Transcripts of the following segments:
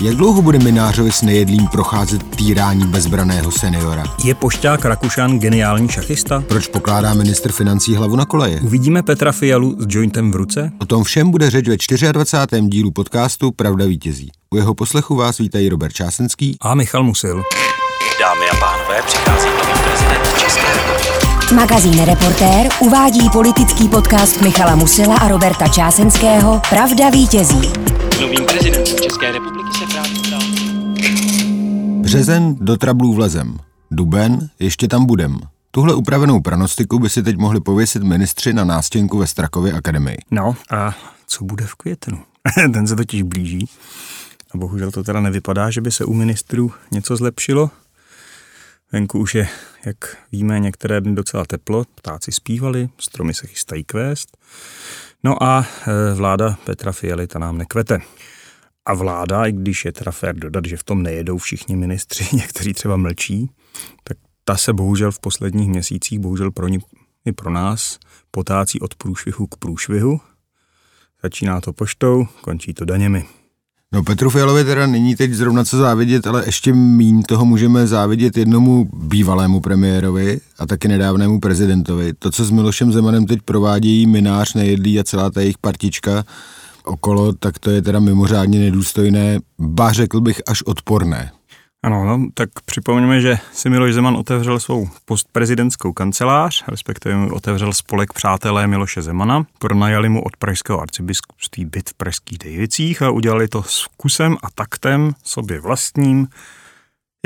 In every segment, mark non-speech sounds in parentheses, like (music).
Jak dlouho bude Minářovi s nejedlým procházet týrání bezbraného seniora? Je pošťák Rakušan geniální šachista? Proč pokládá ministr financí hlavu na koleje? Uvidíme Petra Fialu s jointem v ruce? O tom všem bude řeč ve 24. dílu podcastu Pravda vítězí. U jeho poslechu vás vítají Robert Čásenský a Michal Musil. Dámy a pánové, přichází nový prezident České republiky. Magazín Reportér uvádí politický podcast Michala Musila a Roberta Čásenského Pravda vítězí. Novým prezidentem České republiky se právě stal. Březen do trablů vlezem. Duben ještě tam budem. Tuhle upravenou pranostiku by si teď mohli pověsit ministři na nástěnku ve Strakově akademii. No a co bude v květnu? (laughs) Ten se totiž blíží. A bohužel to teda nevypadá, že by se u ministrů něco zlepšilo. Venku už je, jak víme, některé dny docela teplo, ptáci zpívali, stromy se chystají kvést. No a e, vláda Petra Fialy ta nám nekvete. A vláda, i když je teda fér dodat, že v tom nejedou všichni ministři, (laughs) někteří třeba mlčí, tak ta se bohužel v posledních měsících, bohužel pro ní i pro nás, potácí od průšvihu k průšvihu. Začíná to poštou, končí to daněmi. No Petru Fialovi teda není teď zrovna co závidět, ale ještě mín toho můžeme závidět jednomu bývalému premiérovi a taky nedávnému prezidentovi. To, co s Milošem Zemanem teď provádějí Minář, Nejedlí a celá ta jejich partička okolo, tak to je teda mimořádně nedůstojné, ba řekl bych až odporné. Ano, no, tak připomeňme, že si Miloš Zeman otevřel svou postprezidentskou kancelář, respektive otevřel spolek Přátelé Miloše Zemana. Pronajali mu od pražského arcibiskupství byt v pražských Dejvicích a udělali to s kusem a taktem sobě vlastním,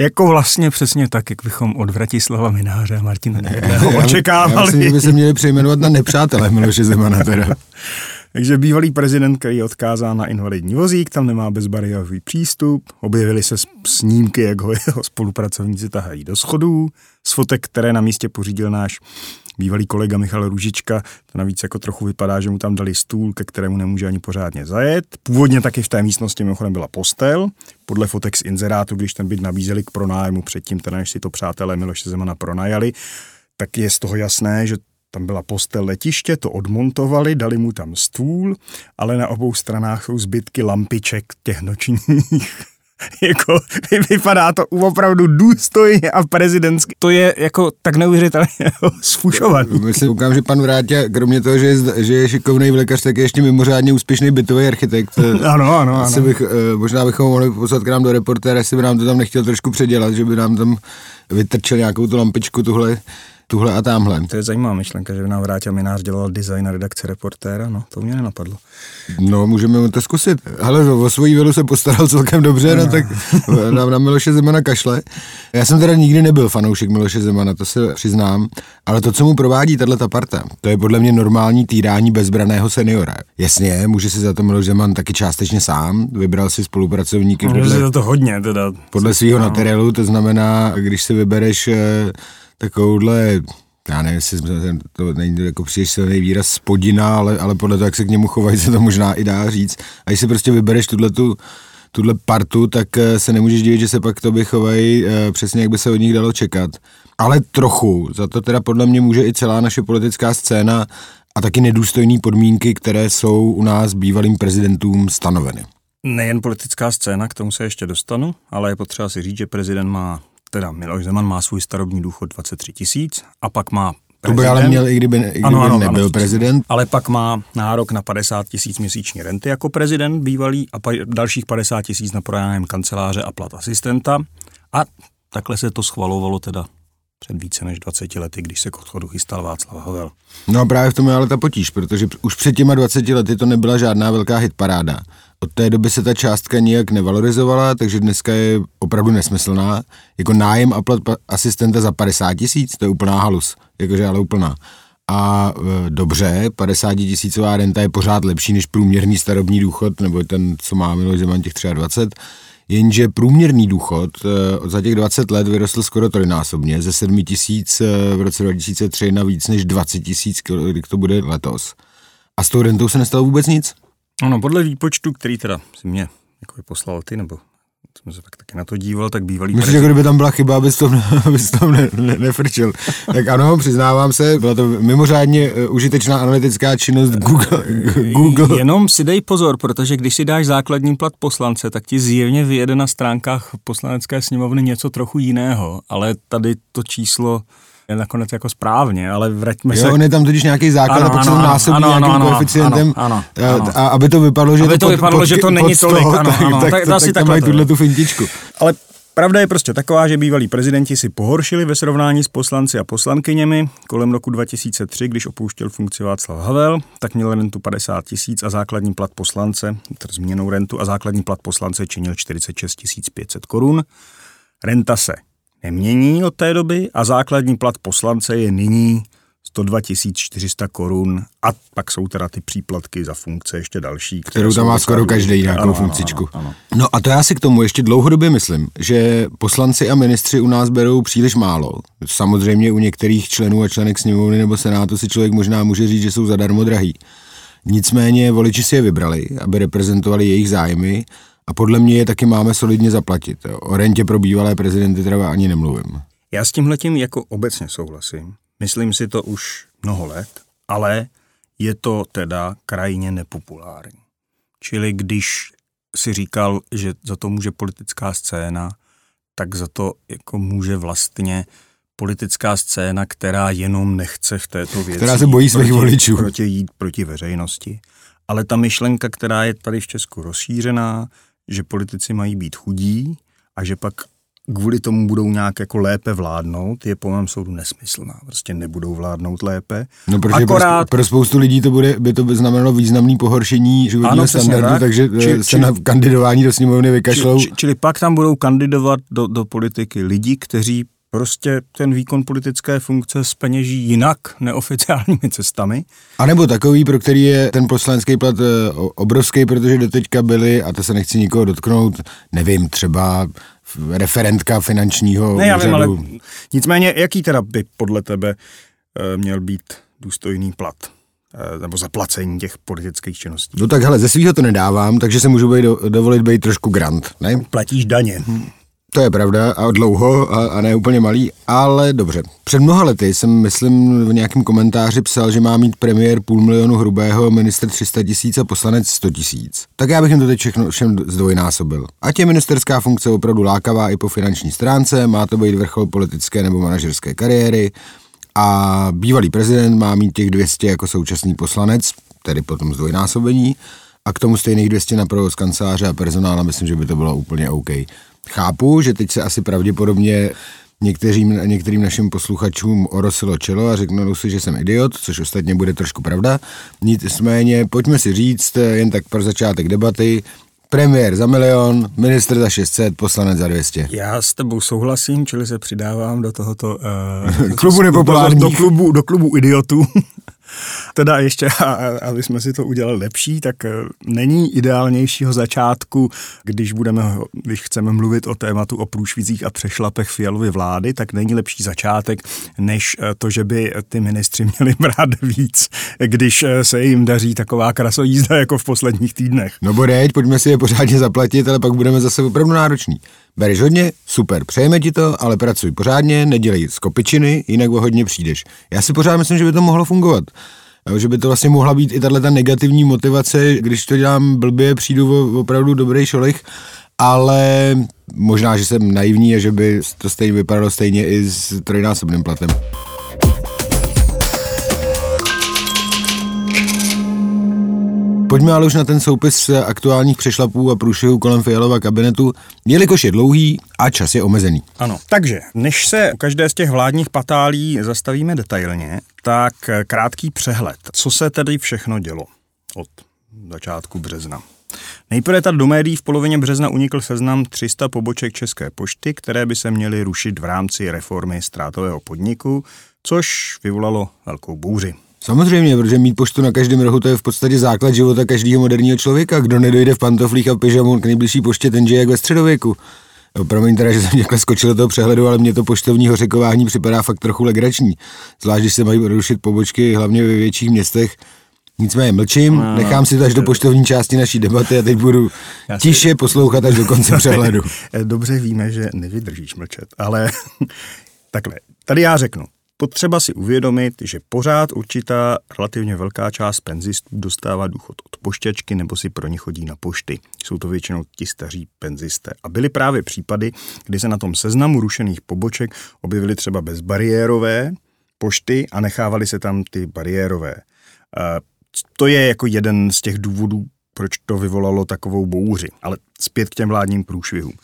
jako vlastně přesně tak, jak bychom od Vratislava Mináře a Martina Nejedlého očekávali. Já myslím, že by se měli přejmenovat na nepřátelé Miloše Zemana teda. (laughs) Takže bývalý prezident, který je odkázán na invalidní vozík, tam nemá bezbariérový přístup. Objevily se snímky, jak ho (laughs) jeho spolupracovníci tahají do schodů. Z fotek, které na místě pořídil náš bývalý kolega Michal Růžička, to navíc jako trochu vypadá, že mu tam dali stůl, ke kterému nemůže ani pořádně zajet. Původně taky v té místnosti mimochodem byla postel. Podle fotek z inzerátu, když ten byt nabízeli k pronájmu předtím, teda než si to přátelé Miloše Zemana pronajali, tak je z toho jasné, že tam byla postel letiště, to odmontovali, dali mu tam stůl, ale na obou stranách jsou zbytky lampiček těch nočních. (laughs) jako vypadá to opravdu důstojně a prezidentsky. To je jako tak neuvěřitelně (laughs) sfušovaný. Myslím, koukám, že pan Vrátě, kromě toho, že je, že je šikovný lékař, tak je ještě mimořádně úspěšný bytový architekt. (laughs) ano, ano, ano. Bych, eh, možná bychom mohli poslat k nám do reportéra, jestli by nám to tam nechtěl trošku předělat, že by nám tam vytrčil nějakou tu lampičku tuhle tuhle a tamhle. To je zajímavá myšlenka, že by nám vrátil Minář dělal design a redakce reportéra, no to mě nenapadlo. No, můžeme to zkusit. Ale o svoji vilu se postaral celkem dobře, no, no tak (laughs) na, na Miloše Zemana kašle. Já jsem teda nikdy nebyl fanoušek Miloše Zemana, to se přiznám, ale to, co mu provádí tato parta, to je podle mě normální týrání bezbraného seniora. Jasně, může si za to Miloš Zeman taky částečně sám, vybral si spolupracovníky. No, podle, za to hodně teda. Podle svého no. materiálu, to znamená, když si vybereš eh, takovouhle já nevím, jestli to není jako příliš silný výraz spodina, ale, ale podle toho, jak se k němu chovají, se to možná i dá říct. A když si prostě vybereš tuhle tu tuhle partu, tak eh, se nemůžeš divit, že se pak to chovají e, přesně, jak by se od nich dalo čekat. Ale trochu, za to teda podle mě může i celá naše politická scéna a taky nedůstojné podmínky, které jsou u nás bývalým prezidentům stanoveny. Nejen politická scéna, k tomu se ještě dostanu, ale je potřeba si říct, že prezident má teda Miloš Zeman má svůj starobní důchod 23 tisíc a pak má Prezident. To by ale měl, i kdyby, i kdyby ano, ano, nebyl ano, prezident. Ale pak má nárok na 50 tisíc měsíční renty jako prezident bývalý a pa, dalších 50 tisíc na pronájem kanceláře a plat asistenta. A takhle se to schvalovalo teda před více než 20 lety, když se k odchodu chystal Václav Havel. No a právě v tom je ale ta potíž, protože už před těma 20 lety to nebyla žádná velká hitparáda. Od té doby se ta částka nijak nevalorizovala, takže dneska je opravdu nesmyslná. Jako nájem a plat asistenta za 50 tisíc, to je úplná halus, jakože ale úplná. A e, dobře, 50 tisícová renta je pořád lepší než průměrný starobní důchod, nebo ten, co má Miloš Zeman těch 23, jenže průměrný důchod e, za těch 20 let vyrostl skoro trojnásobně, ze 7 tisíc e, v roce 2003 na víc než 20 tisíc, kdy to bude letos. A s tou rentou se nestalo vůbec nic. Ano, podle výpočtu, který teda si mě jako poslal ty, nebo jsem se tak taky na to díval, tak bývalý Myslím, že kdyby tam byla chyba, abys to, (laughs) abys to ne, ne, nefrčil. Tak ano, přiznávám se, byla to mimořádně uh, užitečná analytická činnost Google. Google. Jenom si dej pozor, protože když si dáš základní plat poslance, tak ti zjevně vyjede na stránkách poslanecké sněmovny něco trochu jiného, ale tady to číslo nakonec jako správně, ale vraťme jo, se... on je tam totiž nějaký základ Ano, a pak se ano, to ano, násobí ano, nějakým ano, koeficientem, ano, a- ano. A, aby to vypadalo, že Aby je to pod, vypadalo, pod, že to není tolik, 100, ano, tak, ano, tak, tak asi tak tam takhle mají to je. tuhle tu fintičku. Ale pravda je prostě taková, že bývalí prezidenti si pohoršili ve srovnání s poslanci a poslankyněmi. Kolem roku 2003, když opouštěl funkci Václav Havel, tak měl rentu 50 tisíc a základní plat poslance, tedy zmíněnou rentu a základní plat poslance činil 46 500 korun. Renta se nemění od té doby a základní plat poslance je nyní 102 400 korun a pak jsou teda ty příplatky za funkce ještě další. které kterou tam má skoro každý nějakou Ano, ano, funkcičku. ano, ano. No a to já si k tomu ještě dlouhodobě myslím, že poslanci a ministři u nás berou příliš málo. Samozřejmě u některých členů a členek sněmovny nebo senátu si člověk možná může říct, že jsou zadarmo drahý. Nicméně voliči si je vybrali, aby reprezentovali jejich zájmy a podle mě je taky máme solidně zaplatit. O rentě pro bývalé prezidenty teda ani nemluvím. Já s tímhletím jako obecně souhlasím. Myslím si to už mnoho let, ale je to teda krajně nepopulární. Čili když si říkal, že za to může politická scéna, tak za to jako může vlastně politická scéna, která jenom nechce v této věci Která se bojí svých proti, voličů. Proti jít proti veřejnosti. Ale ta myšlenka, která je tady v Česku rozšířená, že politici mají být chudí a že pak kvůli tomu budou nějak jako lépe vládnout, je po mém soudu nesmyslná. Prostě nebudou vládnout lépe. No, protože Akorát, pro, pro spoustu lidí to bude, by to znamenalo významný pohoršení životního Ano, standardu, tak. takže Či- Či, se či- na kandidování do sněmovny vykašlou. Čili, čili pak tam budou kandidovat do, do politiky lidi, kteří prostě ten výkon politické funkce speněží jinak, neoficiálními cestami. A nebo takový, pro který je ten poslanecký plat eh, obrovský, protože doteďka byli, a to se nechci nikoho dotknout, nevím, třeba referentka finančního Ne, já vím, ale nicméně, jaký teda by podle tebe eh, měl být důstojný plat? Eh, Nebo zaplacení těch politických činností? No tak hele, ze svého to nedávám, takže se můžu být, do, dovolit být trošku grant, ne? Platíš daně. To je pravda a dlouho a, a ne úplně malý, ale dobře. Před mnoha lety jsem, myslím, v nějakém komentáři psal, že má mít premiér půl milionu hrubého, minister 300 tisíc a poslanec 100 tisíc. Tak já bych jim to teď všechno všem zdvojnásobil. Ať je ministerská funkce opravdu lákavá i po finanční stránce, má to být vrchol politické nebo manažerské kariéry a bývalý prezident má mít těch 200 jako současný poslanec, tedy potom zdvojnásobení, a k tomu stejných 200 na provoz kanceláře a personála, myslím, že by to bylo úplně OK. Chápu, že teď se asi pravděpodobně některým, některým našim posluchačům orosilo čelo a řeknou si, že jsem idiot, což ostatně bude trošku pravda. Nicméně pojďme si říct, jen tak pro začátek debaty, premiér za milion, minister za 600, poslanec za 200. Já s tebou souhlasím, čili se přidávám do tohoto uh, (laughs) Klubu nepopulárních. Do, do, klubu, do klubu idiotů. Teda ještě, aby jsme si to udělali lepší, tak eh, není ideálnějšího začátku, když, budeme, když chceme mluvit o tématu o průšvizích a přešlapech Fialovy vlády, tak není lepší začátek, než eh, to, že by ty ministři měli brát víc, když eh, se jim daří taková krasojízda jako v posledních týdnech. No bodeď, pojďme si je pořádně zaplatit, ale pak budeme zase opravdu nároční. Bereš hodně? Super, přejeme ti to, ale pracuj pořádně, nedělej z kopičiny, jinak o hodně přijdeš. Já si pořád myslím, že by to mohlo fungovat. Jo, že by to vlastně mohla být i tahle ta negativní motivace, když to dělám blbě, přijdu o opravdu dobrý šolich, ale možná, že jsem naivní a že by to stejně vypadalo stejně i s trojnásobným platem. Pojďme ale už na ten soupis aktuálních přešlapů a průšvihů kolem Fialova kabinetu, jelikož je dlouhý a čas je omezený. Ano. Takže, než se u každé z těch vládních patálí zastavíme detailně, tak krátký přehled. Co se tedy všechno dělo od začátku března? Nejprve tady do médií v polovině března unikl seznam 300 poboček České pošty, které by se měly rušit v rámci reformy ztrátového podniku, což vyvolalo velkou bouři. Samozřejmě, protože mít poštu na každém rohu to je v podstatě základ života každého moderního člověka. Kdo nedojde v pantoflích a pyžamu k nejbližší poště, ten žije jak ve středověku. Jo, Promiň teda, že jsem někde skočil do toho přehledu, ale mně to poštovní hořekování připadá fakt trochu legrační. Zvlášť, když se mají rušit pobočky hlavně ve větších městech, Nicméně mlčím, No, nechám si to až do poštovní části naší debaty a teď budu Já si- tiše poslouchat až do konce (laughs) přehledu. Eh, (laughs) Dobře víme, že nevydržíš mlčet, ale (laughs) takhle. Tady já řeknu. Potřeba si uvědomit, že pořád určitá relativně velká část penzistů dostává důchod od pošťačky nebo si pro ně chodí na pošty. Jsou to většinou ti staří penzisté. A byly právě případy, kdy se na tom seznamu rušených poboček objevily třeba bezbariérové pošty a nechávali se tam ty bariérové. To je jako jeden z těch důvodů, proč to vyvolalo takovou bouři. Ale zpět k těm vládním průšvihům.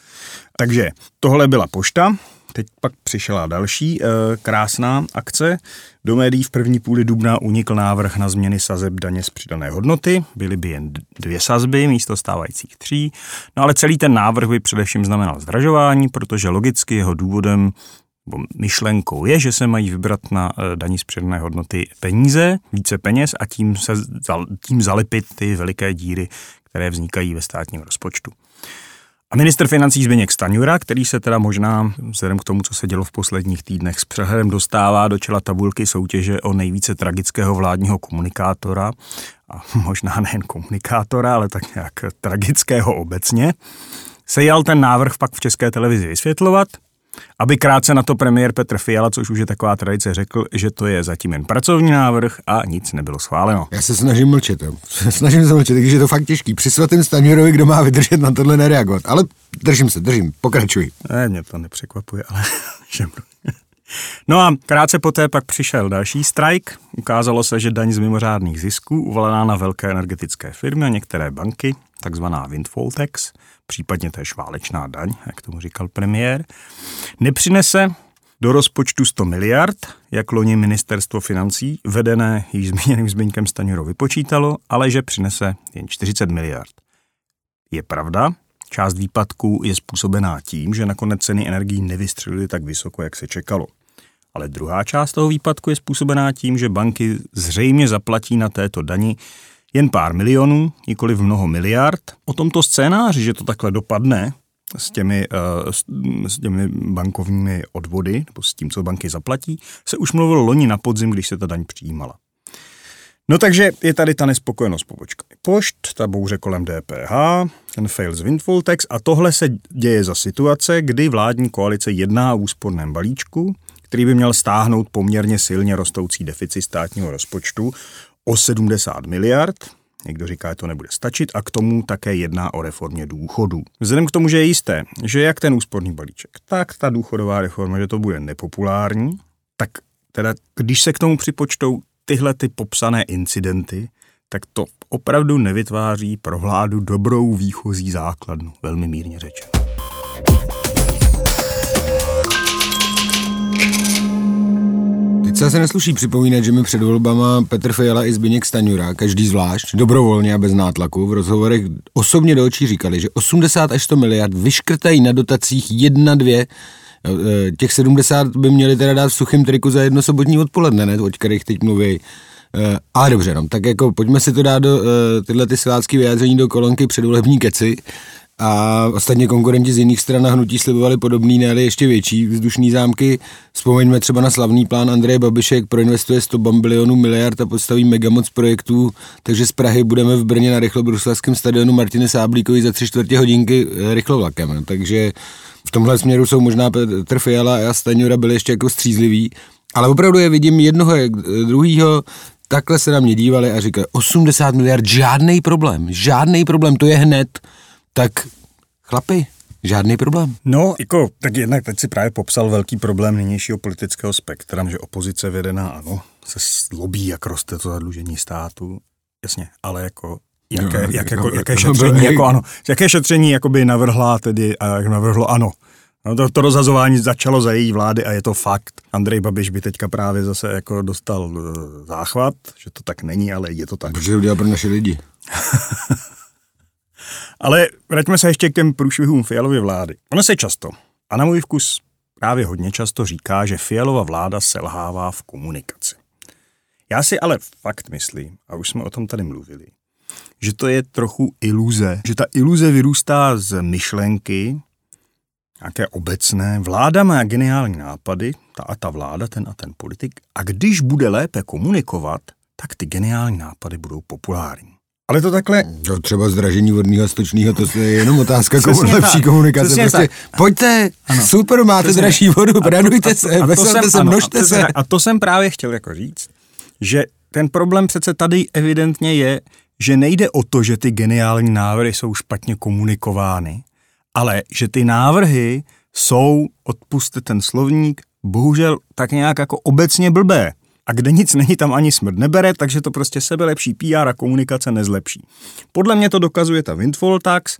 Takže tohle byla pošta, teď pak přišla další e, krásná akce. Do médií v první půli dubna unikl návrh na změny sazeb daně z přidané hodnoty. Byly by jen dvě sazby místo stávajících tří. No ale celý ten návrh by především znamenal zdražování, protože logicky jeho důvodem nebo myšlenkou je, že se mají vybrat na eh, daní z přidané hodnoty peníze, více peněz a tím, se, tím zalepit ty veliké díry, které vznikají ve státním rozpočtu. A minister financí Zbigněk Staňura, který se teda možná vzhledem k tomu, co se dělo v posledních týdnech s přehledem dostává do čela tabulky soutěže o nejvíce tragického vládního komunikátora, a (laughs) možná nejen komunikátora, ale tak nějak tragického obecně, se jal ten návrh pak v české televizi vysvětlovat, aby krátce na to premiér Petr Fiala, což už je taková tradice, řekl, že to je zatím jen pracovní návrh a nic nebylo schváleno. Já se snažím mlčet, jo. (laughs) snažím se mlčet, takže je to fakt těžký. Při svatém Staňurovi, kdo má vydržet na tohle nereagovat. Ale držím se, držím, pokračuj. Ne, mě to nepřekvapuje, ale (laughs) že (laughs) No a krátce poté pak přišel další strajk. Ukázalo se, že daň z mimořádných zisků uvalená na velké energetické firmy a některé banky, takzvaná windfall tax, případně též válečná daň, jak tomu říkal premiér, nepřinese do rozpočtu 100 miliard, jak loni ministerstvo financí, vedené již zmíněným Zbyňkem Staňurou vypočítalo, ale že přinese jen 40 miliard. Je pravda, část výpadků je způsobená tím, že nakonec ceny energií nevystřelily tak vysoko, jak se čekalo. Ale druhá část toho výpadku je způsobená tím, že banky zřejmě zaplatí na této dani jen pár milionů, nikoli v mnoho miliard. O tomto scénáři, že to takhle dopadne s těmi, uh, s, těmi bankovními odvody, nebo s tím, co banky zaplatí, se už mluvilo loni na podzim, když se ta daň přijímala. No takže je tady ta nespokojenost pobočkami pošt, ta bouře kolem DPH, ten fail z windfall tax a tohle se děje za situace, kdy vládní koalice jedná o úsporném balíčku, který by měl stáhnout poměrně silně rostoucí deficit státního rozpočtu o 70 miliard. Někdo říká, že to nebude stačit a k tomu také jedná o reformě důchodů. Vzhledem k tomu, že je jisté, že jak ten úsporný balíček, tak ta důchodová reforma, že to bude nepopulární, tak teda když se k tomu připočtou tyhle ty popsané incidenty, tak to opravdu nevytváří pro vládu dobrou výchozí základnu, velmi mírně řečeno. Teď se nesluší připomínat, že mi před volbama Petr Fiala i Zbyněk Staňura, každý zvlášť, dobrovolně a bez nátlaku, v rozhovorech osobně do očí říkali, že 80 až 100 miliard vyškrtají na dotacích jedna, dvě, Eh, těch 70 by měli teda dát v suchém triku za jedno sobotní odpoledne, ne, o kterých teď mluví. Uh, ale dobře, no, tak jako pojďme si to dát do tyhle ty silácké vyjádření do kolonky předvolební keci. A ostatně konkurenti z jiných stran hnutí slibovali podobný, ne ještě větší vzdušní zámky. Vzpomeňme třeba na slavný plán Andreje Babišek, proinvestuje 100 bambilionů miliard a postaví megamoc projektů, takže z Prahy budeme v Brně na rychlobruslaském stadionu Martiny Sáblíkovi za tři čtvrtě hodinky rychlovlakem. Takže v tomhle směru jsou možná Petr Fiala a Staňura byli ještě jako střízliví, ale opravdu je vidím jednoho jak druhýho, takhle se na mě dívali a říkali, 80 miliard, žádný problém, žádný problém, to je hned, tak chlapi, žádný problém. No, jako, tak jednak teď si právě popsal velký problém nynějšího politického spektra, že opozice vedená, ano, se slobí, jak roste to zadlužení státu, jasně, ale jako Jaké, no, jak, jako, jaké šetření, jako ano, jaké šetření jakoby navrhla tedy a jak navrhlo ano. No to, to rozhazování začalo za její vlády a je to fakt. Andrej Babiš by teďka právě zase jako dostal uh, záchvat, že to tak není, ale je to tak. Protože to udělal pro naše lidi. (laughs) ale vraťme se ještě k těm průšvihům Fialovy vlády. Ono se často, a na můj vkus právě hodně často říká, že Fialova vláda selhává v komunikaci. Já si ale fakt myslím, a už jsme o tom tady mluvili, že to je trochu iluze, že ta iluze vyrůstá z myšlenky, nějaké obecné. Vláda má geniální nápady, ta a ta vláda, ten a ten politik, a když bude lépe komunikovat, tak ty geniální nápady budou populární. Ale to takhle... To třeba zdražení vodního a stočného, to je jenom otázka komu, Přesně lepší tak. komunikace. Přesně Prostě, tak. pojďte, Ano. super, máte Přesně. dražší vodu, radujte se, to veselte jsem- se, ano, množte a to se. jsem- A to jsem právě chtěl jako říct, že ten problém přece tady evidentně je, že nejde o to, že ty geniální návrhy jsou špatně komunikovány, ale že ty návrhy jsou, odpuste ten slovník, bohužel tak nějak jako obecně blbé. A kde nic není, tam ani smrt nebere, takže to prostě sebelepší PR a komunikace nezlepší. Podle mě to dokazuje ta windfall tax.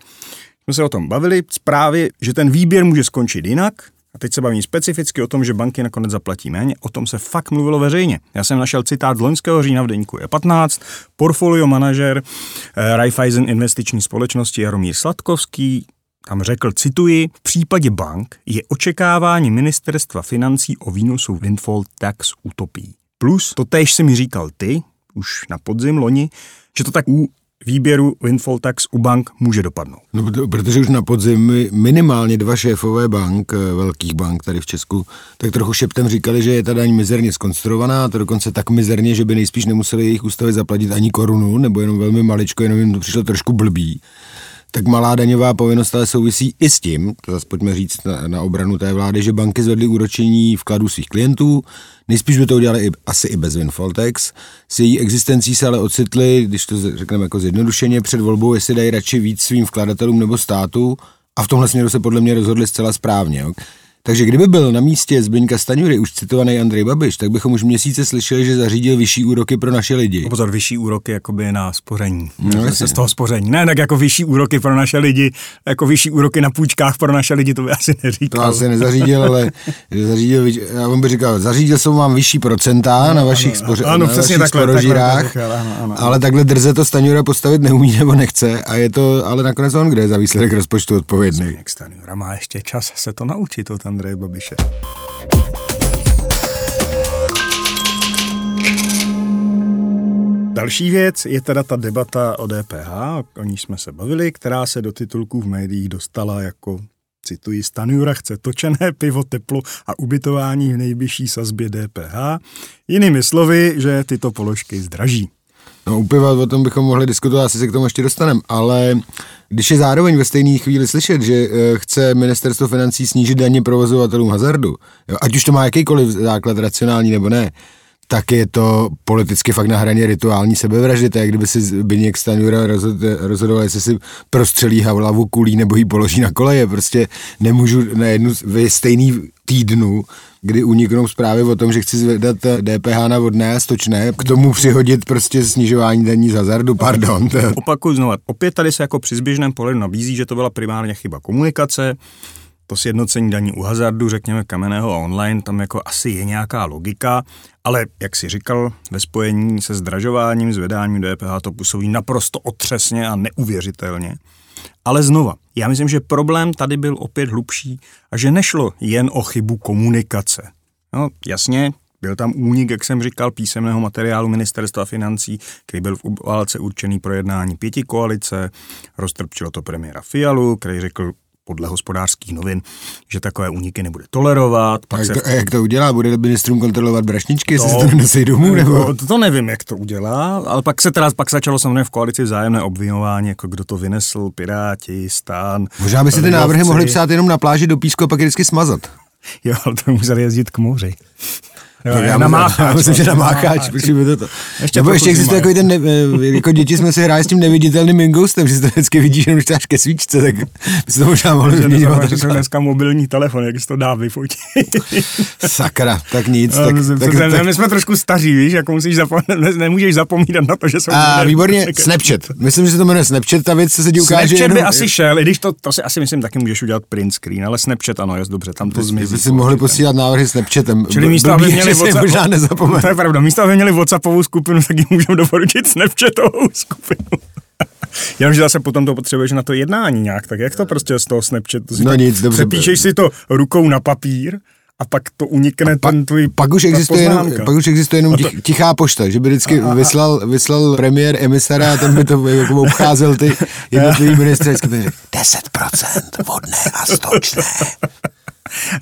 Jsme se o tom bavili, zprávy, že ten výběr může skončit jinak, a teď se bavím specificky o tom, že banky nakonec zaplatí méně. O tom se fakt mluvilo veřejně. Já jsem našel citát z loňského října v deníku E15. Portfolio manažer eh, Raiffeisen investiční společnosti Jaromír Sladkovský tam řekl, cituji, v případě bank je očekávání ministerstva financí o výnosu windfall tax utopí. Plus, to též si mi říkal ty, už na podzim loni, že to tak u výběru windfall tax u bank může dopadnout. No, proto- protože už na podzim minimálně dva šéfové bank, eh, velkých bank tady v Česku, tak trochu šeptem říkali, že je ta daň mizerně skonstruovaná, a to dokonce tak mizerně, že by nejspíš nemuseli jejich ústavy zaplatit ani korunu, nebo jenom velmi maličko, jenom jim to přišlo trošku blbý. Tak malá daňová povinnost ale souvisí i s tím, to zase pojďme říct na, na obranu té vlády, že banky zvedly úročení vkladů svých klientů, nejspíš by to udělali i, asi i bez windfall tax. S její existencí se ale ocitli, když to řekneme jako zjednodušeně, před volbou, jestli dají radši víc svým vkladatelům nebo státu a v tomhle směru se podle mě rozhodli zcela správně. Jo. Takže kdyby byl na místě Zbyňka Staňury už citovaný Andrej Babiš, tak bychom už měsíce slyšeli, že zařídil vyšší úroky pro naše lidi. Pozor, vyšší úroky jakoby na spoření. No, No, z toho spoření. Ne, tak jako vyšší úroky pro naše lidi, jako vyšší úroky na půjčkách pro naše lidi, to by asi To neříkal. asi nezařídil, ale zařídil, já on by říkal, zařídil jsem vám vyšší procenta na vašich, spoře, ano, na přesně vašich takhle, takhle sporožírách, to říkal, ano, ano. ale takhle drze to Staňura postavit neumí (laughs) nebo nechce a je to, ale nakonec on, kde je za výsledek rozpočtu odpovědný. Zbyněk Stanjura má ještě čas se to naučit od Andreje Babiše. Další věc je teda ta debata o DPH, o níž jsme se bavili, která se do titulků v médiích dostala jako cituji, Stanjura chce točené (laughs) pivo, teplo a ubytování v nejvyšší sazbě DPH. Jinými slovy, že tyto položky zdraží. No u piva o tom bychom mohli diskutovat, asi se k tomu ještě dostaneme, ale když je zároveň ve stejné chvíli slyšet, že eh, chce ministerstvo financí snížit daně provozovatelům hazardu, jo, ať už to má jakýkoliv základ racionální nebo ne, tak je to politicky fakt na hraně rituální sebevraždy, to je, kdyby si Zbyněk Stanjura rozhod, rozhodoval, jestli si prostřelí hlavu kulí nebo ji položí na koleje. Prostě nemůžu na jednu ve stejný týdnu, kdy uniknou zprávy o tom, že chci zvedat DPH na vodné a stočné, k tomu přihodit prostě snižování daní z hazardu, pardon. (laughs) Opakuju znovu, opět tady se jako při zběžném pohledu nabízí, že to byla primárně chyba komunikace, to sjednocení daní u hazardu, řekněme kamenného a online, tam jako asi je nějaká logika, ale jak si říkal, ve spojení se zdražováním, zvedáním DPH to působí naprosto otřesně a neuvěřitelně. Ale znova, já myslím, že problém tady byl opět hlubší a že nešlo jen o chybu komunikace. No, jasně, byl tam únik, jak jsem říkal, písemného materiálu ministerstva financí, který byl v obálce určený pro jednání pěti koalice. Roztrpčilo to premiéra Fialu, který řekl podle hospodářských novin, že takové úniky nebude tolerovat. Pak jak, se to, a jak to udělá? Bude ministrům kontrolovat brašničky, jestli No. se to nesejí domů? Nebo? to, to, to nevím, jak to udělá, ale pak se teda pak začalo samozřejmě v koalici vzájemné obvinování, jako kdo to vynesl, Piráti, Stán. Možná by si ty návrhy mohli psát jenom na pláži do písku a pak je vždycky smazat. Jo, ale to museli jezdit k moři. Jo, já myslím- namácháč, (laughs) já myslím, že namácháč, protože by to to. Ještě Nebo ještě existuje takový ten, ne, jako děti jsme si hráli s tím neviditelným mingoustem, že si to vždycky vidíš, jenom dáš ke svíčce, tak by se to možná mohlo to, že jsou dneska mobilní telefon, jak se to dá vyfotit. (laughs) Sakra, tak nic. Tak, Tak, tak, tak, tak, my jsme trošku staří, víš, jako musíš zapom- ne, nemůžeš zapomínat na to, že jsou... a výborně, (laughs) Snapchat. Myslím, že se to jmenuje Snapchat, ta věc se ti ukáže Snapchat by asi šel, i když to, to si asi myslím taky můžeš udělat print screen, ale Snapchat ano, je dobře, tam to zmizí. si mohli posílat návrhy Snapchatem. Čili místo, aby je, měli že WhatsApp, možná nezapomenu. To je pravda, místo, aby měli WhatsAppovou skupinu, tak jim můžeme doporučit Snapchatovou skupinu. (laughs) Jenomže zase potom to potřebuješ na to jednání nějak, tak jak to prostě z toho Snapchatu? No to- nic, dobře. Přepíšeš si to rukou na papír a pak to unikne pak, ten tvůj pak už existuje jenom, pak už existuje jenom tich, tichá pošta, že by vždycky vyslal, vyslal premiér emisara a ten by to (laughs) jako obcházel ty jednotlivý ministry. vždycky by řekl, 10% vodné a stočné.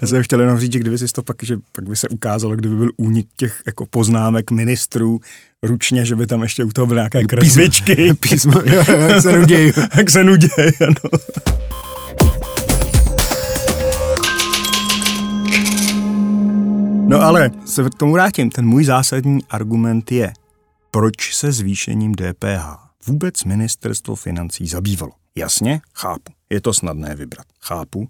Já jsem chtěl jenom říct, že kdyby si to pak, že pak by se ukázalo, kdyby byl únik těch jako poznámek ministrů ručně, že by tam ještě u toho byly nějaké kresbičky. (laughs) Písmo, jo, jo, jak se nudějí. (laughs) jak se nudějí, ano. No ale se k tomu vrátím. Ten můj zásadní argument je, proč se zvýšením DPH vůbec ministerstvo financí zabývalo. Jasně, chápu. Je to snadné vybrat. Chápu.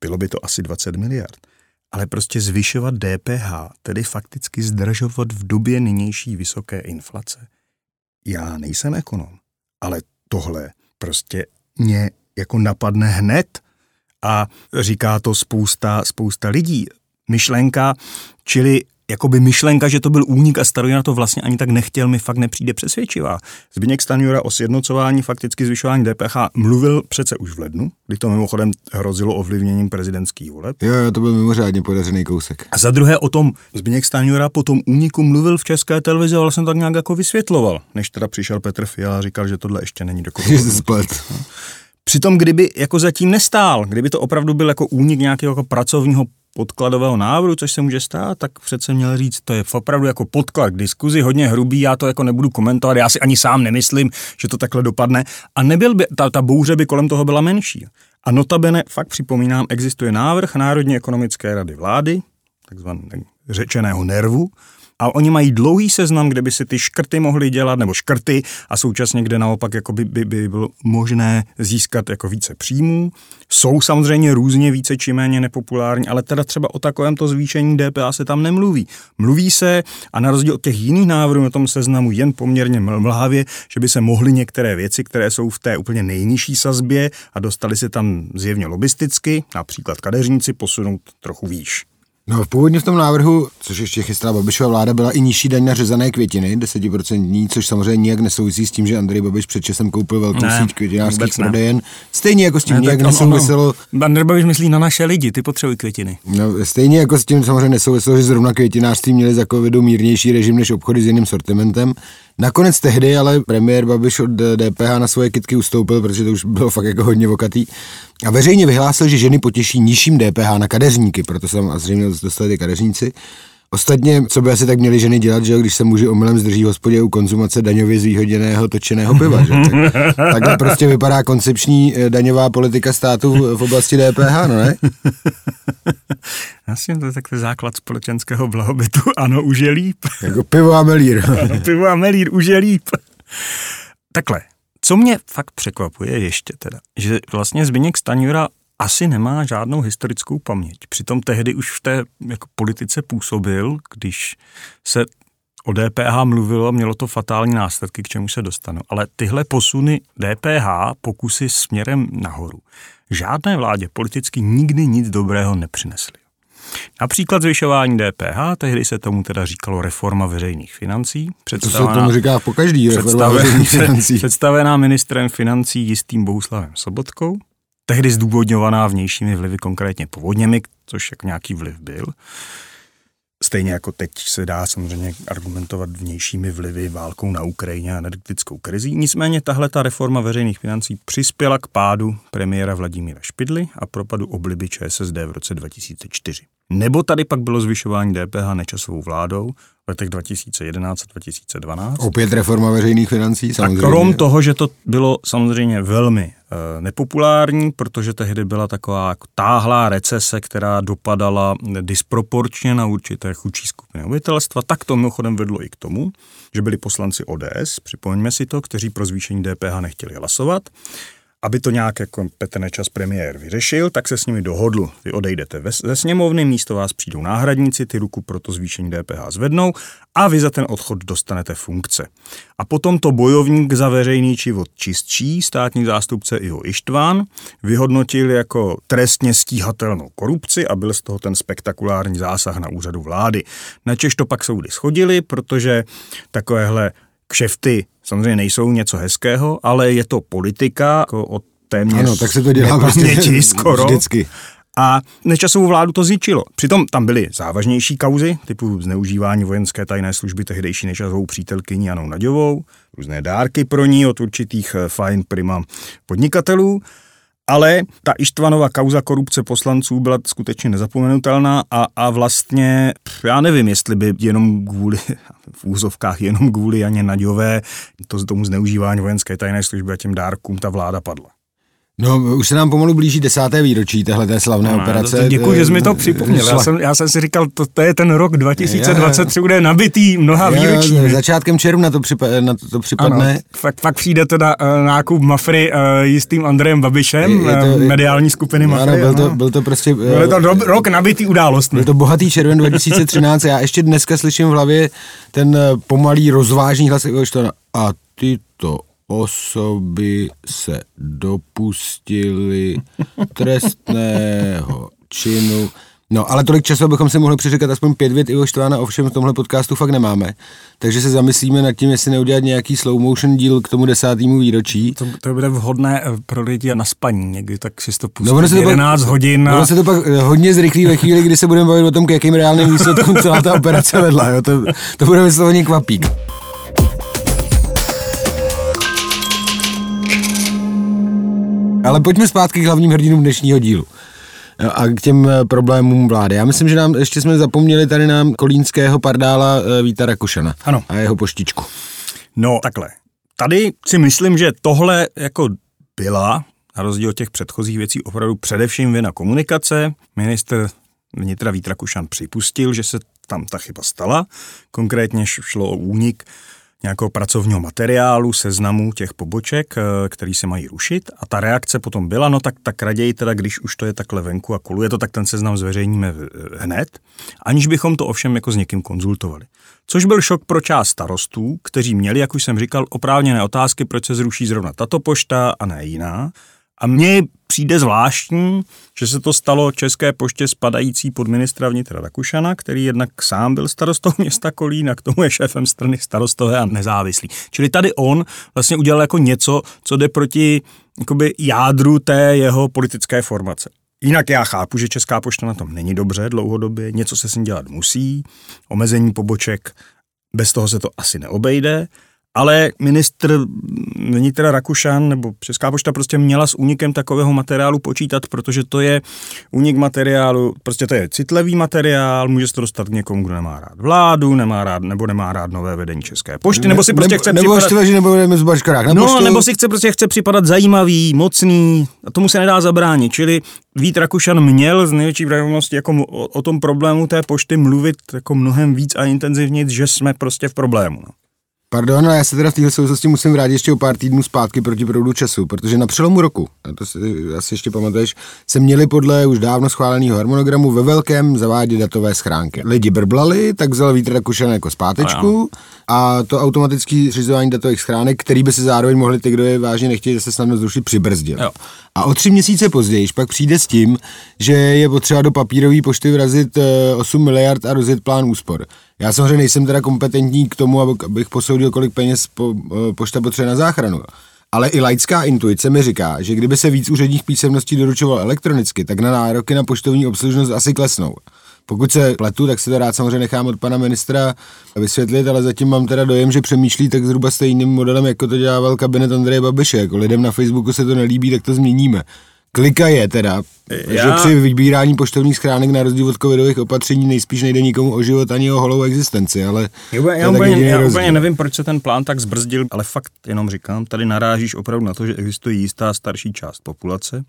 Bylo by to asi 20 miliard. Ale prostě zvyšovat DPH, tedy fakticky zdržovat v době nynější vysoké inflace. Já nejsem ekonom, ale tohle prostě mě jako napadne hned a říká to spousta, spousta lidí. Myšlenka, čili jakoby myšlenka, že to byl únik a Starojina to vlastně ani tak nechtěl, mi fakt nepřijde přesvědčivá. Zbigněk Stanjura o sjednocování fakticky zvyšování DPH mluvil přece už v lednu, kdy to mimochodem hrozilo ovlivněním prezidentských voleb. Jo, jo, to byl mimořádně podařený kousek. A za druhé o tom Zbigněk Stanjura po tom úniku mluvil v české televizi, ale jsem tak nějak jako vysvětloval, než teda přišel Petr Fiala a říkal, že tohle ještě není (laughs) splet. Přitom, kdyby jako zatím nestál, kdyby to opravdu byl jako únik nějakého jako pracovního podkladového návrhu, což se může stát, tak přece měl říct, to je opravdu jako podklad k diskuzi, hodně hrubý, já to jako nebudu komentovat, já si ani sám nemyslím, že to takhle dopadne. A nebyl by, ta, ta bouře by kolem toho byla menší. A notabene, fakt připomínám, existuje návrh Národní ekonomické rady vlády, takzvaný řečeného nervu, a oni mají dlouhý seznam, kde by si ty škrty mohly dělat, nebo škrty, a současně, kde naopak jako by, by, by bylo možné získat jako více příjmů. Jsou samozřejmě různě více či méně nepopulární, ale teda třeba o takovémto zvýšení DPH se tam nemluví. Mluví se, a na rozdíl od těch jiných návrhů na tom seznamu jen poměrně mlhavě, že by se mohly některé věci, které jsou v té úplně nejnižší sazbě a dostali se tam zjevně lobisticky, například kadeřníci, posunout trochu výš. No, původně v tom návrhu, což ještě chystala Babišova vláda, byla i nižší daň na řezané květiny, 10%, což samozřejmě nijak nesouvisí s tím, že Andrej Babiš před časem koupil velkou ne, síť květinářských prodejen. Stejně jako s tím ne, nijak nesouviselo. Andrej Babiš myslí na naše lidi, ty potřebují květiny. No, stejně jako s tím samozřejmě nesouviselo, že zrovna květinářství měli za covidu mírnější režim než obchody s jiným sortimentem. Nakonec tehdy ale premiér Babiš od DPH na svoje kitky ustoupil, protože to už bylo fakt jako hodně vokatý. A veřejně vyhlásil, že ženy potěší nižším DPH na kadeřníky, proto se tam zřejmě dostali ty kadeřníci. Ostatně, co by asi tak měli ženy dělat, že když se muži omylem zdrží v hospodě u konzumace daňově zvýhodněného točeného piva, že? Tak, (laughs) takhle prostě vypadá koncepční eh, daňová politika státu v oblasti DPH, no ne? (laughs) Jasně, to je takový základ společenského blahobytu. (laughs) Ano, už je líp. Jako pivo a melír. ano, pivo a melír, už je líp. Takhle, co mě fakt překvapuje ještě teda, že vlastně Zbigněk Staňura asi nemá žádnou historickou paměť. Přitom tehdy už v té jako politice působil, když se o DPH mluvilo a mělo to fatální následky, k čemu se dostanu. Ale tyhle posuny DPH, pokusy směrem nahoru, žádné vládě politicky nikdy nic dobrého nepřinesly. Například zvyšování DPH, tehdy se tomu teda říkalo reforma veřejných financí. To se tomu říká po každý reforma veřejných financí. Představená ministrem financí jistým Bohuslavem Sobotkou, tehdy zdůvodňovaná vnějšími vlivy, konkrétně povodněmi, což jako nějaký vliv byl. Stejně jako teď se dá samozřejmě argumentovat vnějšími vlivy, válkou na Ukrajině a energetickou krizí. Nicméně tahle ta reforma veřejných financí přispěla k pádu premiéra Vladimíra Špidly a propadu obliby ČSSD v roce 2004. Nebo tady pak bylo zvyšování DPH nečasovou vládou v letech 2011 a 2012. Opět reforma veřejných financí, samozřejmě. A krom toho, že to bylo samozřejmě velmi e, nepopulární, protože tehdy byla taková jako táhlá recese, která dopadala disproporčně na určité chudší skupiny obyvatelstva, tak to mimochodem vedlo i k tomu, že byli poslanci ODS, připomeňme si to, kteří pro zvýšení DPH nechtěli hlasovat aby to nějak jako Petr Nečas premiér vyřešil, tak se s nimi dohodl. Vy odejdete ze sněmovny, místo vás přijdou náhradníci, ty ruku pro to zvýšení DPH zvednou a vy za ten odchod dostanete funkce. A potom to bojovník za veřejný život čistší, státní zástupce Iho Ištván, vyhodnotil jako trestně stíhatelnou korupci a byl z toho ten spektakulární zásah na úřadu vlády. Načež to pak soudy schodili, protože takovéhle kšefty samozřejmě nejsou něco hezkého, ale je to politika jako od téměř ano, tak se to dělá prostě (laughs) skoro. Vždycky. A nečasovou vládu to zničilo. Přitom tam byly závažnější kauzy, typu zneužívání vojenské tajné služby tehdejší nečasovou přítelkyní Janou Naďovou, různé dárky pro ní od určitých eh, fajn prima podnikatelů. Ale ta Ištvanova kauza korupce poslanců byla skutečně nezapomenutelná a, a vlastně, já nevím, jestli by jenom kvůli, (laughs) v úzovkách jenom kvůli Janě Naďové, to tomu zneužívání vojenské tajné služby a těm dárkům ta vláda padla. No, už se nám pomalu blíží desáté výročí téhle té slavné no, operace. Děkuji, že jsi mi to připomněl. Já jsem, já jsem si říkal, to, to je ten rok 2023, bude nabitý mnoha výročí. Začátkem června to, připa, na to, to připadne. Ano, fakt, fakt přijde teda uh, nákup Mafry uh, jistým Andrejem Babišem, je, je to, mediální skupiny Mafry. Ano, byl to, byl to prostě... Uh, byl to do, rok nabitý událost. Byl to bohatý červen 2013. já ještě dneska slyším v hlavě ten pomalý rozvážný hlas, a ty to osoby se dopustily trestného činu. No, ale tolik času, abychom si mohli přeříkat aspoň pět vět Ivo Štvána, ovšem v tomhle podcastu fakt nemáme. Takže se zamyslíme nad tím, jestli neudělat nějaký slow motion díl k tomu desátému výročí. To, to bude vhodné eh, pro lidi na spaní někdy, tak si to pustí no, se 11 pak, hodin. A... Ono se to pak eh, hodně zrychlí ve chvíli, kdy se budeme bavit o tom, k jakým reálným výsledkům celá ta operace vedla. Jo? To, to bude vysloveně kvapík. Ale pojďme zpátky k hlavním hrdinům dnešního dílu a k těm eh, problémům vlády. Já myslím, že nám ještě jsme zapomněli tady nám kolínského pardála eh, Víta Rakušana ano. a jeho poštičku. No takhle. Tady si myslím, že tohle jako byla, na rozdíl od těch předchozích věcí, opravdu především vina komunikace. Minister vnitra Vít Rakušan připustil, že se tam ta chyba stala. Konkrétně šlo o únik nějakého pracovního materiálu, seznamu těch poboček, eh, který se mají rušit a ta reakce potom byla, no tak, tak raději teda, když už to je takhle venku a koluje to, tak ten seznam zveřejníme hned, aniž bychom to ovšem jako s někým konzultovali. Což byl šok pro část starostů, kteří měli, jak už jsem říkal, oprávněné otázky, proč se zruší zrovna tato pošta a ne jiná. A mně přijde zvláštní, že se to stalo České poště spadající pod ministra vnitra Rakušana, který jednak sám byl starostou (laughs) města Kolín a k tomu je šéfem strany starostové a nezávislí. Čili tady on vlastně udělal jako něco, co jde proti jakoby, jádru té jeho politické formace. Jinak já chápu, že Česká pošta na tom není dobře dlouhodobě, něco se s ním dělat musí, omezení poboček, bez toho se to asi neobejde, ale ministr není teda Rakušan nebo Česká pošta prostě měla s únikem takového materiálu počítat, protože to je únik materiálu, prostě to je citlivý materiál, může se to dostat k někomu, kdo nemá rád vládu, nemá rád, nebo nemá rád nové vedení České pošty, nebo si prostě nebo, chce nebo připadat... Nebo nebudeme z baškarách, No, poštu... nebo si chce prostě chce připadat zajímavý, mocný, a tomu se nedá zabránit, čili Vít Rakušan měl z největší pravděpodobnosti jako o, o, tom problému té pošty mluvit jako mnohem víc a intenzivněji, že jsme prostě v problému. No. Pardon, ale já se teda v téhle souvislosti musím vrátit ještě o pár týdnů zpátky proti proudu času, protože na přelomu roku, a to si asi ještě pamatuješ, se měli podle už dávno schváleného harmonogramu ve velkém zavádět datové schránky. Lidi brblali, tak vzal Vítr Rakušan jako zpátečku a to automatické zřizování datových schránek, který by se zároveň mohli ty, kdo je vážně nechtějí se snadno zrušit, přibrzdil. Jo. A o tři měsíce později pak přijde s tím, že je potřeba do papírové pošty vrazit 8 eh, miliard a rozjet plán úspor. Já samozřejmě nejsem teda kompetentní k tomu, abych posoudil, kolik peněz po, eh, pošta potřebuje na záchranu. Ale i laická intuice mi říká, že kdyby se víc úředních písemností doručoval elektronicky, tak na nároky na poštovní obslužnost asi klesnou. Pokud se pletu, tak si to rád samozřejmě nechám od pana ministra vysvětlit, ale zatím mám teda dojem, že přemýšlí tak zhruba stejným modelem, jako to dělával kabinet Andreje Babiše. Jako lidem na Facebooku se to nelíbí, tak to změníme. Klika je teda, Já... že při vybírání poštovních schránek na rozdíl od covidových opatření nejspíš nejde nikomu o život ani o holou existenci, ale... Já, já, úplně, já úplně nevím, proč se ten plán tak zbrzdil, ale fakt jenom říkám, tady narážíš opravdu na to, že existuje jistá starší část populace,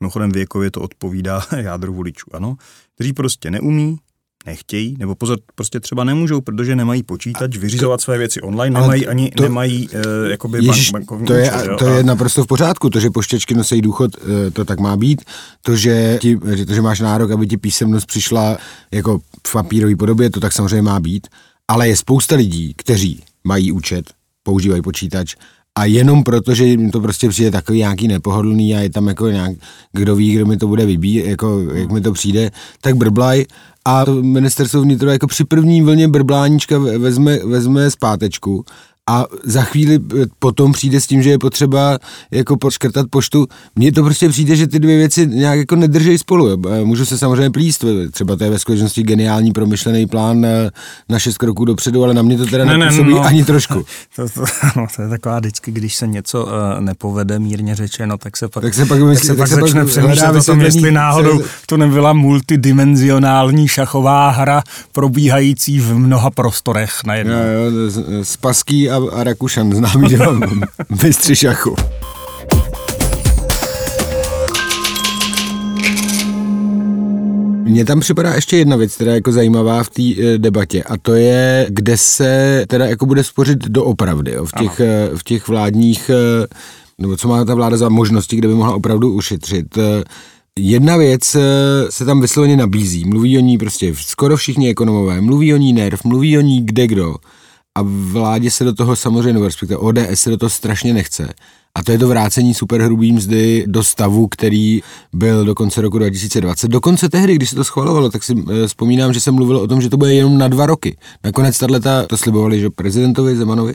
mimochodem věkově to odpovídá (laughs) jádru voličů, ano, kteří prostě neumí, nechtějí, nebo pozor, prostě třeba nemůžou, protože nemají počítač, vyřizovat své věci online, nemají ani, to, nemají uh, jakoby ježiš, bank, bankovní to je, účet, to je naprosto v pořádku, to, že poštěčky nosí důchod, uh, to tak má být, to že, ti, to, že máš nárok, aby ti písemnost přišla jako v papírové podobě, to tak samozřejmě má být, ale je spousta lidí, kteří mají účet, používají počítač a jenom proto, že jim to prostě přijde takový nějaký nepohodlný a je tam jako nějak, kdo ví, kdo mi to bude vybít, jako jak mi to přijde, tak brblaj a to ministerstvo vnitro jako při první vlně brbláníčka vezme, vezme zpátečku a za chvíli eh, potom přijde s tím, že je potřeba jako podškrtat poštu. Mně to prostě přijde, že ty dvě věci nějak jako nedržejí spolu. Eh, Můžu se samozřejmě plíst, třeba to je ve skutečnosti geniální promyšlený plán eh, na šest kroků dopředu, ale na mě to teda ne, nepůsobí no, ani trošku. (laughs) To, to, no, to je taková vždycky, když se něco uh, nepovede, mírně řečeno, tak se pak, tak se pak, myslí, tak se tak pak se začne přemýšlet o tom, jestli náhodou to nebyla multidimenzionální šachová hra probíhající v mnoha prostorech najednou. Jo, jo, Spaský a, a Rakušan, známý (laughs) dva mistři šachu. Mně tam připadá ještě jedna věc, která je jako zajímavá v té e, debatě a to je, kde se teda jako bude spořit doopravdy, jo, v, těch, e, v těch vládních, e, nebo co má ta vláda za možnosti, kde by mohla opravdu ušetřit. Jedna věc se tam vysloveně nabízí, mluví o ní prostě skoro všichni ekonomové, mluví o ní NERV, mluví o ní kde kdo a vládě se do toho samozřejmě, nebo respektive ODS se do toho strašně nechce. A to je to vrácení superhrubý mzdy do stavu, který byl do konce roku 2020. Dokonce tehdy, když se to schvalovalo, tak si e, vzpomínám, že se mluvilo o tom, že to bude jenom na dva roky. Nakonec tahle, to slibovali, že prezidentovi Zemanovi,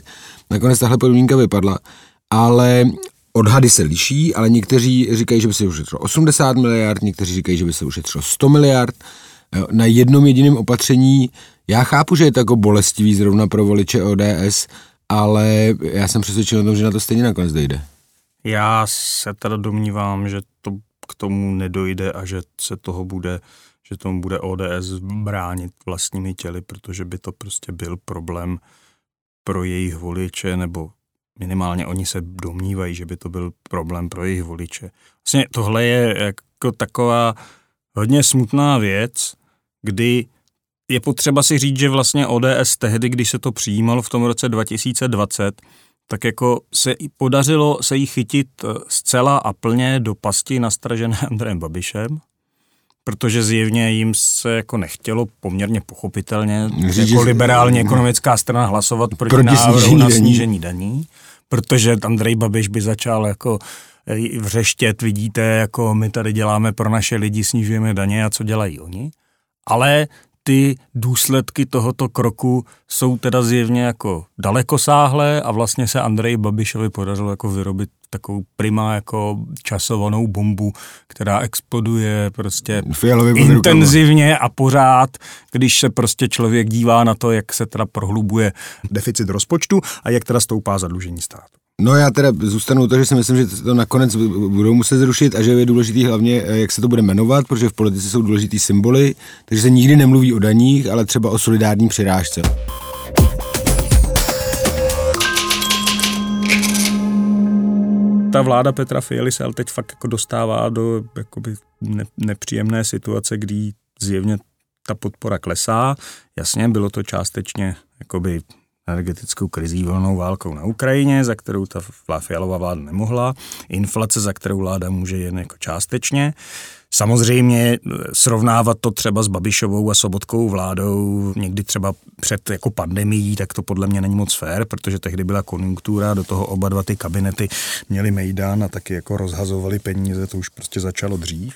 nakonec tahle podmínka vypadla. Ale odhady se liší, ale někteří říkají, že by se ušetřilo 80 miliard, někteří říkají, že by se ušetřilo 100 miliard. E, na jednom jediném opatření já chápu, že je to jako bolestivý zrovna pro voliče ODS, ale já jsem přesvědčen o tom, že na to stejně nakonec dojde. Já se teda domnívám, že to k tomu nedojde a že se toho bude, že tomu bude ODS bránit vlastními těly, protože by to prostě byl problém pro jejich voliče, nebo minimálně oni se domnívají, že by to byl problém pro jejich voliče. Vlastně tohle je jako taková hodně smutná věc, kdy je potřeba si říct, že vlastně ODS tehdy, když se to přijímalo v tom roce 2020, tak jako se podařilo se jí chytit eh, zcela a plně do pasti nastražené (laughs) Andrejem Babišem, protože zjevně jim se jako nechtělo poměrně pochopitelně Říct, jako liberálně ekonomická strana hlasovat proti, proti návrhu snížení na snížení daní, protože Andrej Babiš by začal jako eh, vřeštět, vidíte, jako my tady děláme pro naše lidi, snižujeme daně a co dělají oni. Ale ty důsledky tohoto kroku jsou teda zjevně jako dalekosáhlé a vlastně se Andrej Babišovi podařilo jako vyrobit takovou prima jako časovanou bombu, která exploduje prostě intenzivně a pořád, když se prostě člověk dívá na to, jak se teda prohlubuje deficit rozpočtu a jak teda stoupá zadlužení státu. No já teda zůstanu to, že si myslím, že to nakonec budou muset zrušit a že je důležitý hlavně, eh, jak se to bude jmenovat, protože v politice jsou důležitý symboly, takže se nikdy nemluví o daních, ale třeba o solidární přirážce. Ta vláda Petra Fialy se ale teď fakt jako dostává do jakoby ne, nepříjemné situace, kdy zjevně ta podpora klesá. Jasně, bylo to částečně jakoby energetickou krizí volnou válkou na Ukrajině, za kterou ta Fialová vláda nemohla, inflace, za kterou vláda může jen jako částečně. Samozřejmě srovnávat to třeba s Babišovou a Sobotkou vládou někdy třeba před jako pandemií, tak to podle mě není moc fér, protože tehdy byla konjunktura, do toho oba dva ty kabinety měly mejdan a taky jako rozhazovali peníze, to už prostě začalo dřív.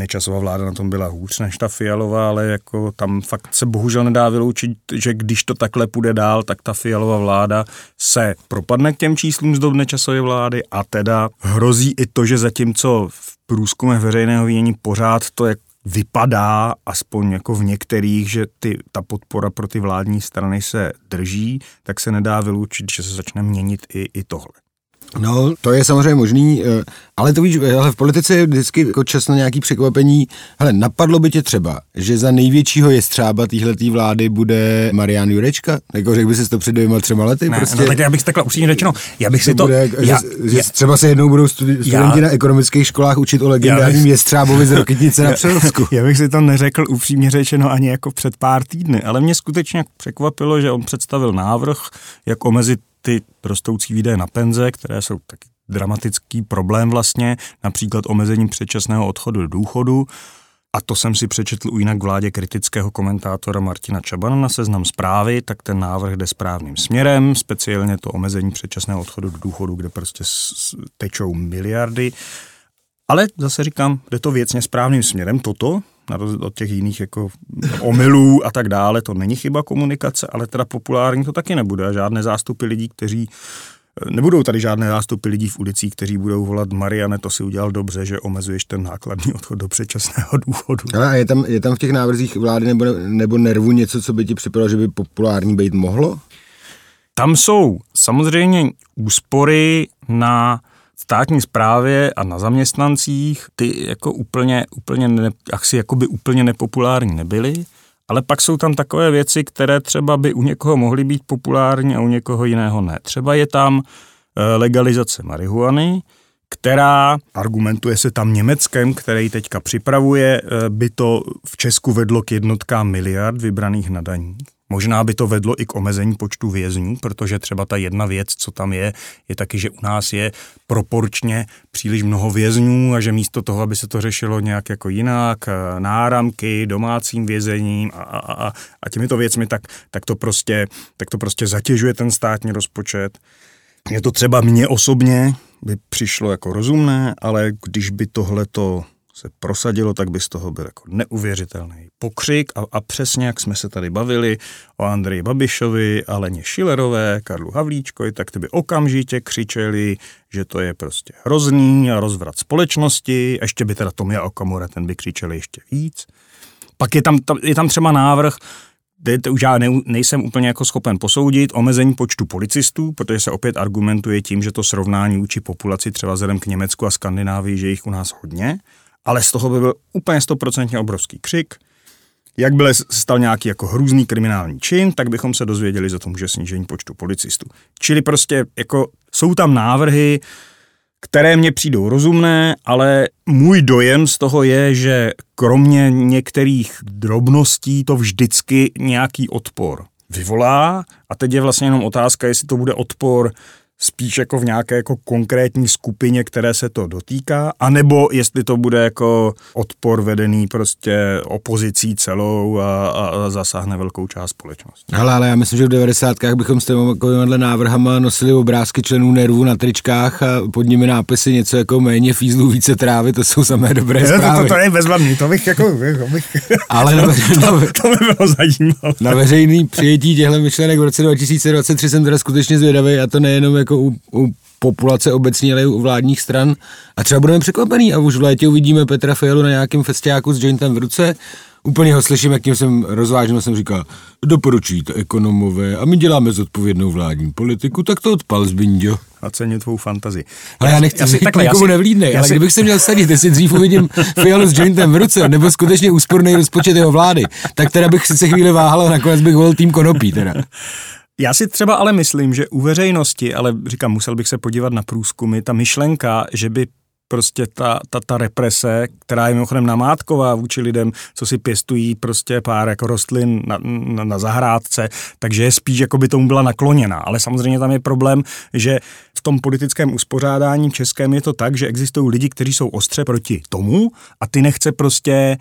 Nečasová vláda na tom byla hůř než ta Fialová, ale jako tam fakt se bohužel nedá vyloučit, že když to takhle půjde dál, tak ta Fialová vláda se propadne k těm číslům z dob Nečasové vlády a teda hrozí i to, že zatímco v průzkumech veřejného vidění pořád to jak vypadá, aspoň jako v některých, že ty, ta podpora pro ty vládní strany se drží, tak se nedá vyloučit, že se začne měnit i, i tohle. No, to je samozřejmě možný, eh, ale to víš, ale v politice je vždycky jako čas na nějaký překvapení. Hele, napadlo by tě třeba, že za největšího jestřába téhletý vlády bude Marian Jurečka? Jako řekl by si to před dvěma, třema lety? Ne, prostě, no, tak já bych takhle upřímně řečeno, já bych si to... Bude, já, že, já, že třeba se jednou budou studenti já, na ekonomických školách učit o legendárním jestřábovi z Rokitnice na Přerovsku. (laughs) Já bych si to neřekl upřímně řečeno ani jako před pár týdny, ale mě skutečně překvapilo, že on představil návrh, jak omezit ty rostoucí výdaje na penze, které jsou taky dramatický problém vlastně, například omezením předčasného odchodu do důchodu. A to jsem si přečetl u jinak vládě kritického komentátora Martina Čabana na seznam zprávy, tak ten návrh jde správným směrem, speciálně to omezení předčasného odchodu do důchodu, kde prostě tečou miliardy. Ale zase říkám, jde to věcně správným směrem toto, na rozdíl od těch jiných jako omylů a tak dále, to není chyba komunikace, ale teda populární to taky nebude. Žádné zástupy lidí, kteří Nebudou tady žádné zástupy lidí v ulicích, kteří budou volat Mariane, to si udělal dobře, že omezuješ ten nákladní odchod do předčasného důchodu. Ale a je tam, je tam v těch návrzích vlády nebo, nebo nervu něco, co by ti připadalo, že by populární být mohlo? Tam jsou samozřejmě úspory na státní správě a na zaměstnancích, ty jako úplně, úplně ne, asi jakoby úplně nepopulární nebyly, ale pak jsou tam takové věci, které třeba by u někoho mohly být populární a u někoho jiného ne. Třeba je tam eh, legalizace marihuany, která argumentuje se tam Německem, který teďka připravuje, eh, by to v Česku vedlo k jednotkám miliard vybraných na daních. Možná by to vedlo i k omezení počtu vězňů, protože třeba ta jedna věc, co tam je, je taky, že u nás je proporčně příliš mnoho vězňů a že místo toho, aby se to řešilo nějak jako jinak, eh, náramky, domácím vězením a, a, a, a těmito věcmi, tak, tak, to prostě, tak to prostě zatěžuje ten státní rozpočet. Je to třeba mně osobně by přišlo jako rozumné, ale když by tohleto se prosadilo, tak by z toho byl jako neuvěřitelný pokřik. A, a přesně jak jsme se tady bavili o Andreji Babišovi, Aleně Šilerové, Karlu Havlíčkovi, tak ty by okamžitě křičeli, že to je prostě hrozný a rozvrat společnosti, ještě by teda Tomia Okamura, ten by křičeli ještě víc. Pak je tam, je tam třeba návrh, to už já ne, nejsem úplně jako schopen posoudit, omezení počtu policistů, protože se opět argumentuje tím, že to srovnání vůči populaci třeba vzhledem k Německu a Skandinávii, že jich u nás hodně, ale z toho by byl úplně stoprocentně obrovský křik. Jakmile se stal nějaký jako hrůzný kriminální čin, tak bychom se dozvěděli za to může snížení počtu policistů. Čili prostě jako jsou tam návrhy, které mně přijdou rozumné, ale můj dojem z toho je, že kromě některých drobností to vždycky nějaký odpor vyvolá a teď je vlastně jenom otázka, jestli to bude odpor spíš jako v nějaké jako konkrétní skupině, které se to dotýká, anebo jestli to bude jako odpor vedený prostě opozicí celou a, a zasáhne velkou část společnosti. Ale, ale já myslím, že v 90. bychom s těmi návrhama nosili obrázky členů nervů na tričkách a pod nimi nápisy něco jako méně fízlů, více trávy, to jsou samé dobré zprávy. To, to, to je bezvadný, to bych jako... To bych, ale na, to, to, to, by bylo zajímavé. Na veřejný přijetí těchto myšlenek v roce 2023 jsem teda skutečně zvědavý a to nejenom jako u, u populace obecně, ale i u vládních stran. A třeba budeme překvapení a už v létě uvidíme Petra Fialu na nějakém festiáku s jointem v ruce. Úplně ho slyším, jak tím jsem rozvážil, jsem říkal, doporučují to ekonomové a my děláme zodpovědnou vládní politiku, tak to odpal zbinďo. A ceně tvou fantazii. Ale já, já nechci já si, takhle, nikomu nevlídnej, ale si... kdybych se měl sadit, jestli dřív uvidím Fialu s jointem v ruce, nebo skutečně úsporný rozpočet jeho vlády, tak teda bych sice chvíli váhal a nakonec bych volil tým konopí teda. Já si třeba ale myslím, že u veřejnosti, ale říkám, musel bych se podívat na průzkumy, ta myšlenka, že by prostě ta, ta, ta represe, která je mimochodem namátková vůči lidem, co si pěstují prostě pár jako rostlin na, na, na zahrádce, takže je spíš jako by tomu byla nakloněna. Ale samozřejmě tam je problém, že v tom politickém uspořádání českém je to tak, že existují lidi, kteří jsou ostře proti tomu a ty nechce prostě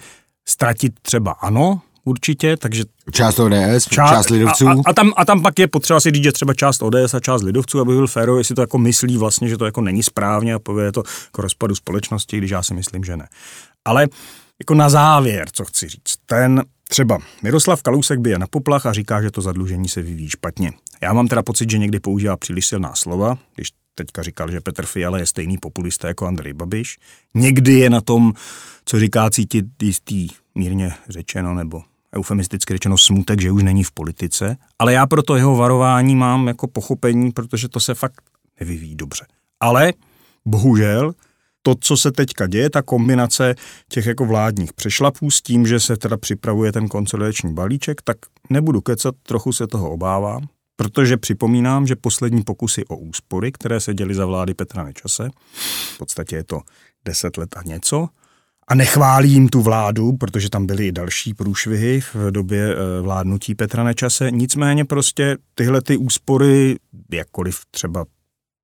ztratit třeba ano, určitě, takže... Část ODS, část, část lidovců. A, a, a, tam, a tam pak je potřeba si říct, že třeba část ODS a část lidovců, aby byl féro, jestli to jako myslí vlastně, že to jako není správně a povede to k rozpadu společnosti, když já si myslím, že ne. Ale jako na závěr, co chci říct, ten třeba Miroslav Kalousek by je na poplach a říká, že to zadlužení se vyvíjí špatně. Já mám teda pocit, že někdy používá příliš silná slova, když teďka říkal, že Petr Fiala je stejný populista jako Andrej Babiš. Někdy je na tom, co říká, cítit jistý mírně řečeno nebo eufemisticky řečeno smutek, že už není v politice, ale já proto jeho varování mám jako pochopení, protože to se fakt nevyvíjí dobře. Ale bohužel to, co se teďka děje, ta kombinace těch jako vládních přešlapů s tím, že se teda připravuje ten konsolidační balíček, tak nebudu kecat, trochu se toho obávám, protože připomínám, že poslední pokusy o úspory, které se děly za vlády Petra Nečase, v podstatě je to deset let a něco, a nechválím tu vládu, protože tam byly i další průšvihy v době eh, vládnutí Petra Nečase. Nicméně prostě tyhle ty úspory, jakkoliv třeba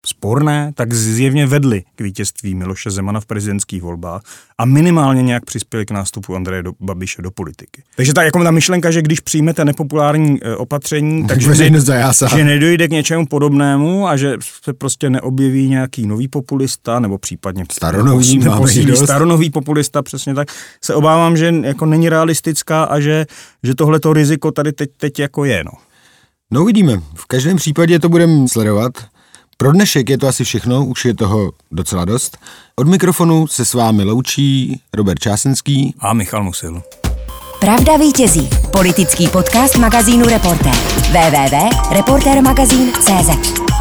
sporné, tak zjevně vedly k vítězství Miloše Zemana v prezidentských volbách a minimálně nějak přispěli k nástupu Andreje do, Babiše do politiky. Takže ta, jako ta myšlenka, že když přijmete nepopulární e, opatření, (laughs) takže ne, že nedojde k něčemu podobnému a že se prostě neobjeví nějaký nový populista nebo případně staronový, posílí staronový populista, přesně tak, se obávám, že jako není realistická a že, že tohleto riziko tady teď, teď jako je. No. no uvidíme. V každém případě to budeme sledovat. Pro dnešek je to asi všechno, už je toho docela dost. Od mikrofonu se s vámi loučí Robert Čásenský a Michal Musil. Pravda vítězí. Politický podcast magazínu Reportér. www.reportermagazín.cz